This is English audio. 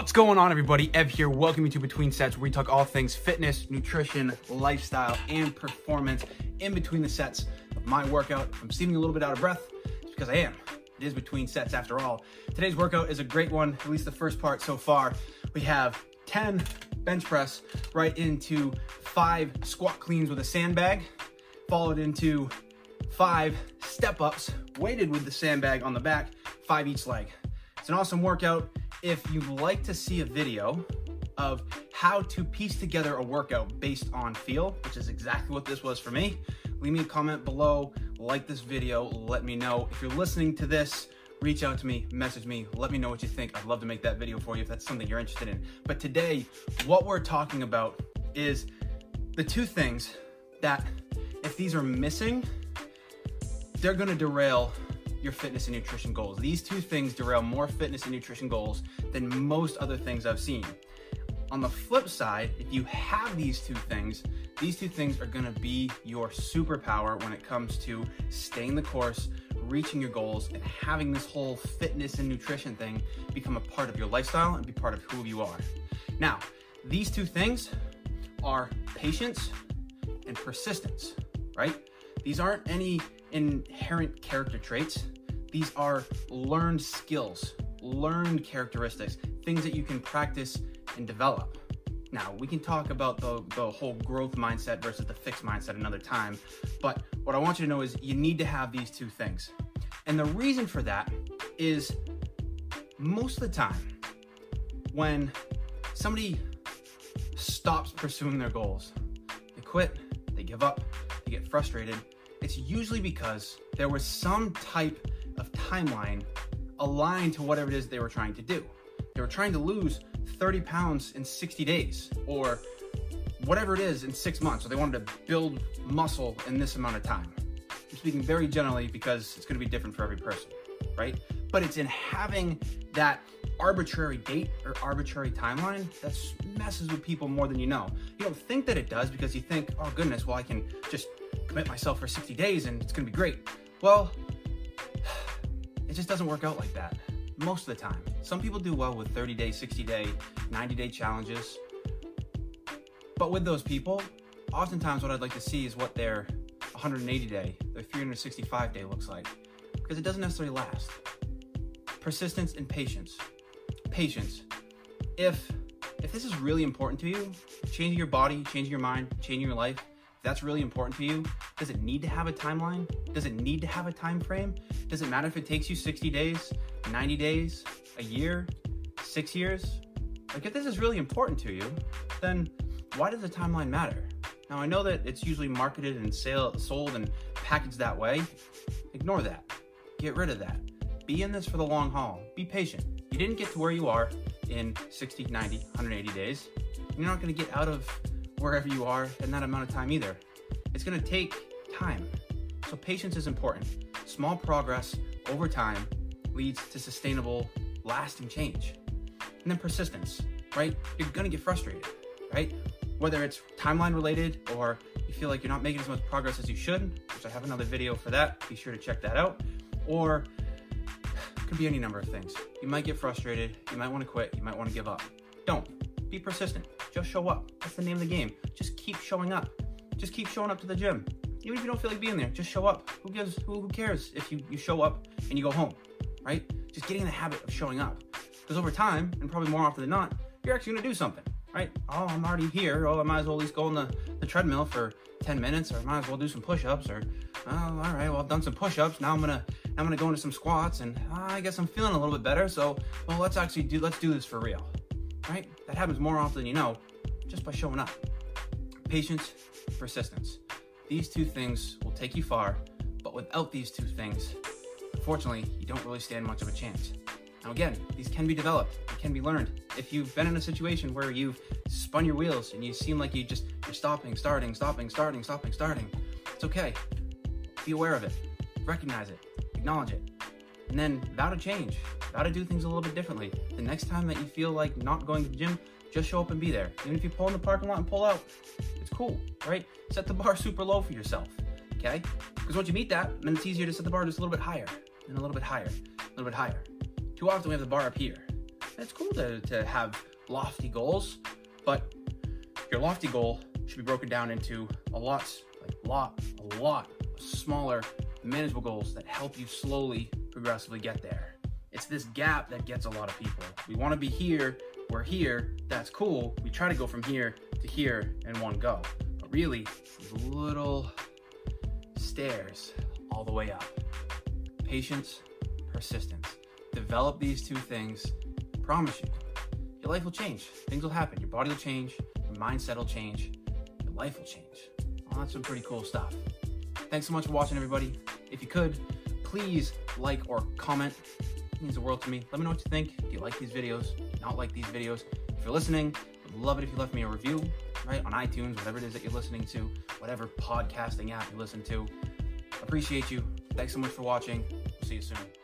What's going on, everybody? Ev here. Welcome you to Between Sets, where we talk all things fitness, nutrition, lifestyle, and performance in between the sets of my workout. I'm seeming a little bit out of breath it's because I am. It is between sets after all. Today's workout is a great one, at least the first part so far. We have 10 bench press right into five squat cleans with a sandbag, followed into five step ups weighted with the sandbag on the back, five each leg. It's an awesome workout. If you'd like to see a video of how to piece together a workout based on feel, which is exactly what this was for me, leave me a comment below, like this video, let me know. If you're listening to this, reach out to me, message me, let me know what you think. I'd love to make that video for you if that's something you're interested in. But today, what we're talking about is the two things that if these are missing, they're gonna derail your fitness and nutrition goals. These two things derail more fitness and nutrition goals than most other things I've seen. On the flip side, if you have these two things, these two things are gonna be your superpower when it comes to staying the course, reaching your goals, and having this whole fitness and nutrition thing become a part of your lifestyle and be part of who you are. Now, these two things are patience and persistence, right? These aren't any inherent character traits. These are learned skills, learned characteristics, things that you can practice and develop. Now, we can talk about the, the whole growth mindset versus the fixed mindset another time, but what I want you to know is you need to have these two things. And the reason for that is most of the time when somebody stops pursuing their goals, they quit, they give up, they get frustrated, it's usually because there was some type of timeline aligned to whatever it is they were trying to do. They were trying to lose 30 pounds in 60 days or whatever it is in six months, or they wanted to build muscle in this amount of time. I'm speaking very generally because it's going to be different for every person, right? But it's in having that arbitrary date or arbitrary timeline that messes with people more than you know. You don't think that it does because you think, oh goodness, well, I can just commit myself for 60 days and it's gonna be great. Well, it just doesn't work out like that most of the time. Some people do well with 30 day, 60 day, 90 day challenges. But with those people, oftentimes what I'd like to see is what their 180 day, their 365 day looks like. Because it doesn't necessarily last. Persistence and patience. Patience. If if this is really important to you, changing your body, changing your mind, changing your life, that's really important to you, does it need to have a timeline? Does it need to have a time frame? Does it matter if it takes you 60 days, 90 days, a year, six years? Like if this is really important to you, then why does the timeline matter? Now I know that it's usually marketed and sale, sold and packaged that way. Ignore that. Get rid of that. Be in this for the long haul. Be patient. Didn't get to where you are in 60, 90, 180 days. You're not going to get out of wherever you are in that amount of time either. It's going to take time. So patience is important. Small progress over time leads to sustainable, lasting change. And then persistence, right? You're going to get frustrated, right? Whether it's timeline related or you feel like you're not making as much progress as you should, which I have another video for that. Be sure to check that out. Or could be any number of things. You might get frustrated. You might want to quit. You might want to give up. Don't. Be persistent. Just show up. That's the name of the game. Just keep showing up. Just keep showing up to the gym. Even if you don't feel like being there, just show up. Who gives who, who cares if you, you show up and you go home, right? Just getting in the habit of showing up. Because over time, and probably more often than not, you're actually gonna do something, right? Oh, I'm already here. Oh, I might as well at least go on the, the treadmill for 10 minutes, or I might as well do some push-ups, or oh, all right, well, I've done some push-ups. Now I'm gonna I'm gonna go into some squats, and uh, I guess I'm feeling a little bit better. So, well, let's actually do let's do this for real, right? That happens more often than you know, just by showing up. Patience, persistence. These two things will take you far, but without these two things, unfortunately, you don't really stand much of a chance. Now again, these can be developed, they can be learned. If you've been in a situation where you've spun your wheels and you seem like you just, you're stopping, starting, stopping, starting, stopping, starting, it's okay. Be aware of it, recognize it, acknowledge it, and then vow to change, vow to do things a little bit differently. The next time that you feel like not going to the gym, just show up and be there. Even if you pull in the parking lot and pull out, it's cool, right? Set the bar super low for yourself, okay? Because once you meet that, then it's easier to set the bar just a little bit higher, and a little bit higher, a little bit higher. Too often we have the bar up here. it's cool to, to have lofty goals, but your lofty goal should be broken down into a lot, like lot, a lot smaller, manageable goals that help you slowly, progressively get there. It's this gap that gets a lot of people. We want to be here, we're here, that's cool. We try to go from here to here in one go. But really, these little stairs all the way up. Patience, persistence. Develop these two things. I promise you, your life will change. Things will happen. Your body will change. Your mindset will change. Your life will change. Well, that's some pretty cool stuff. Thanks so much for watching, everybody. If you could, please like or comment. It means the world to me. Let me know what you think. Do you like these videos? Not like these videos? If you're listening, would love it if you left me a review, right, on iTunes, whatever it is that you're listening to, whatever podcasting app you listen to. Appreciate you. Thanks so much for watching. See you soon.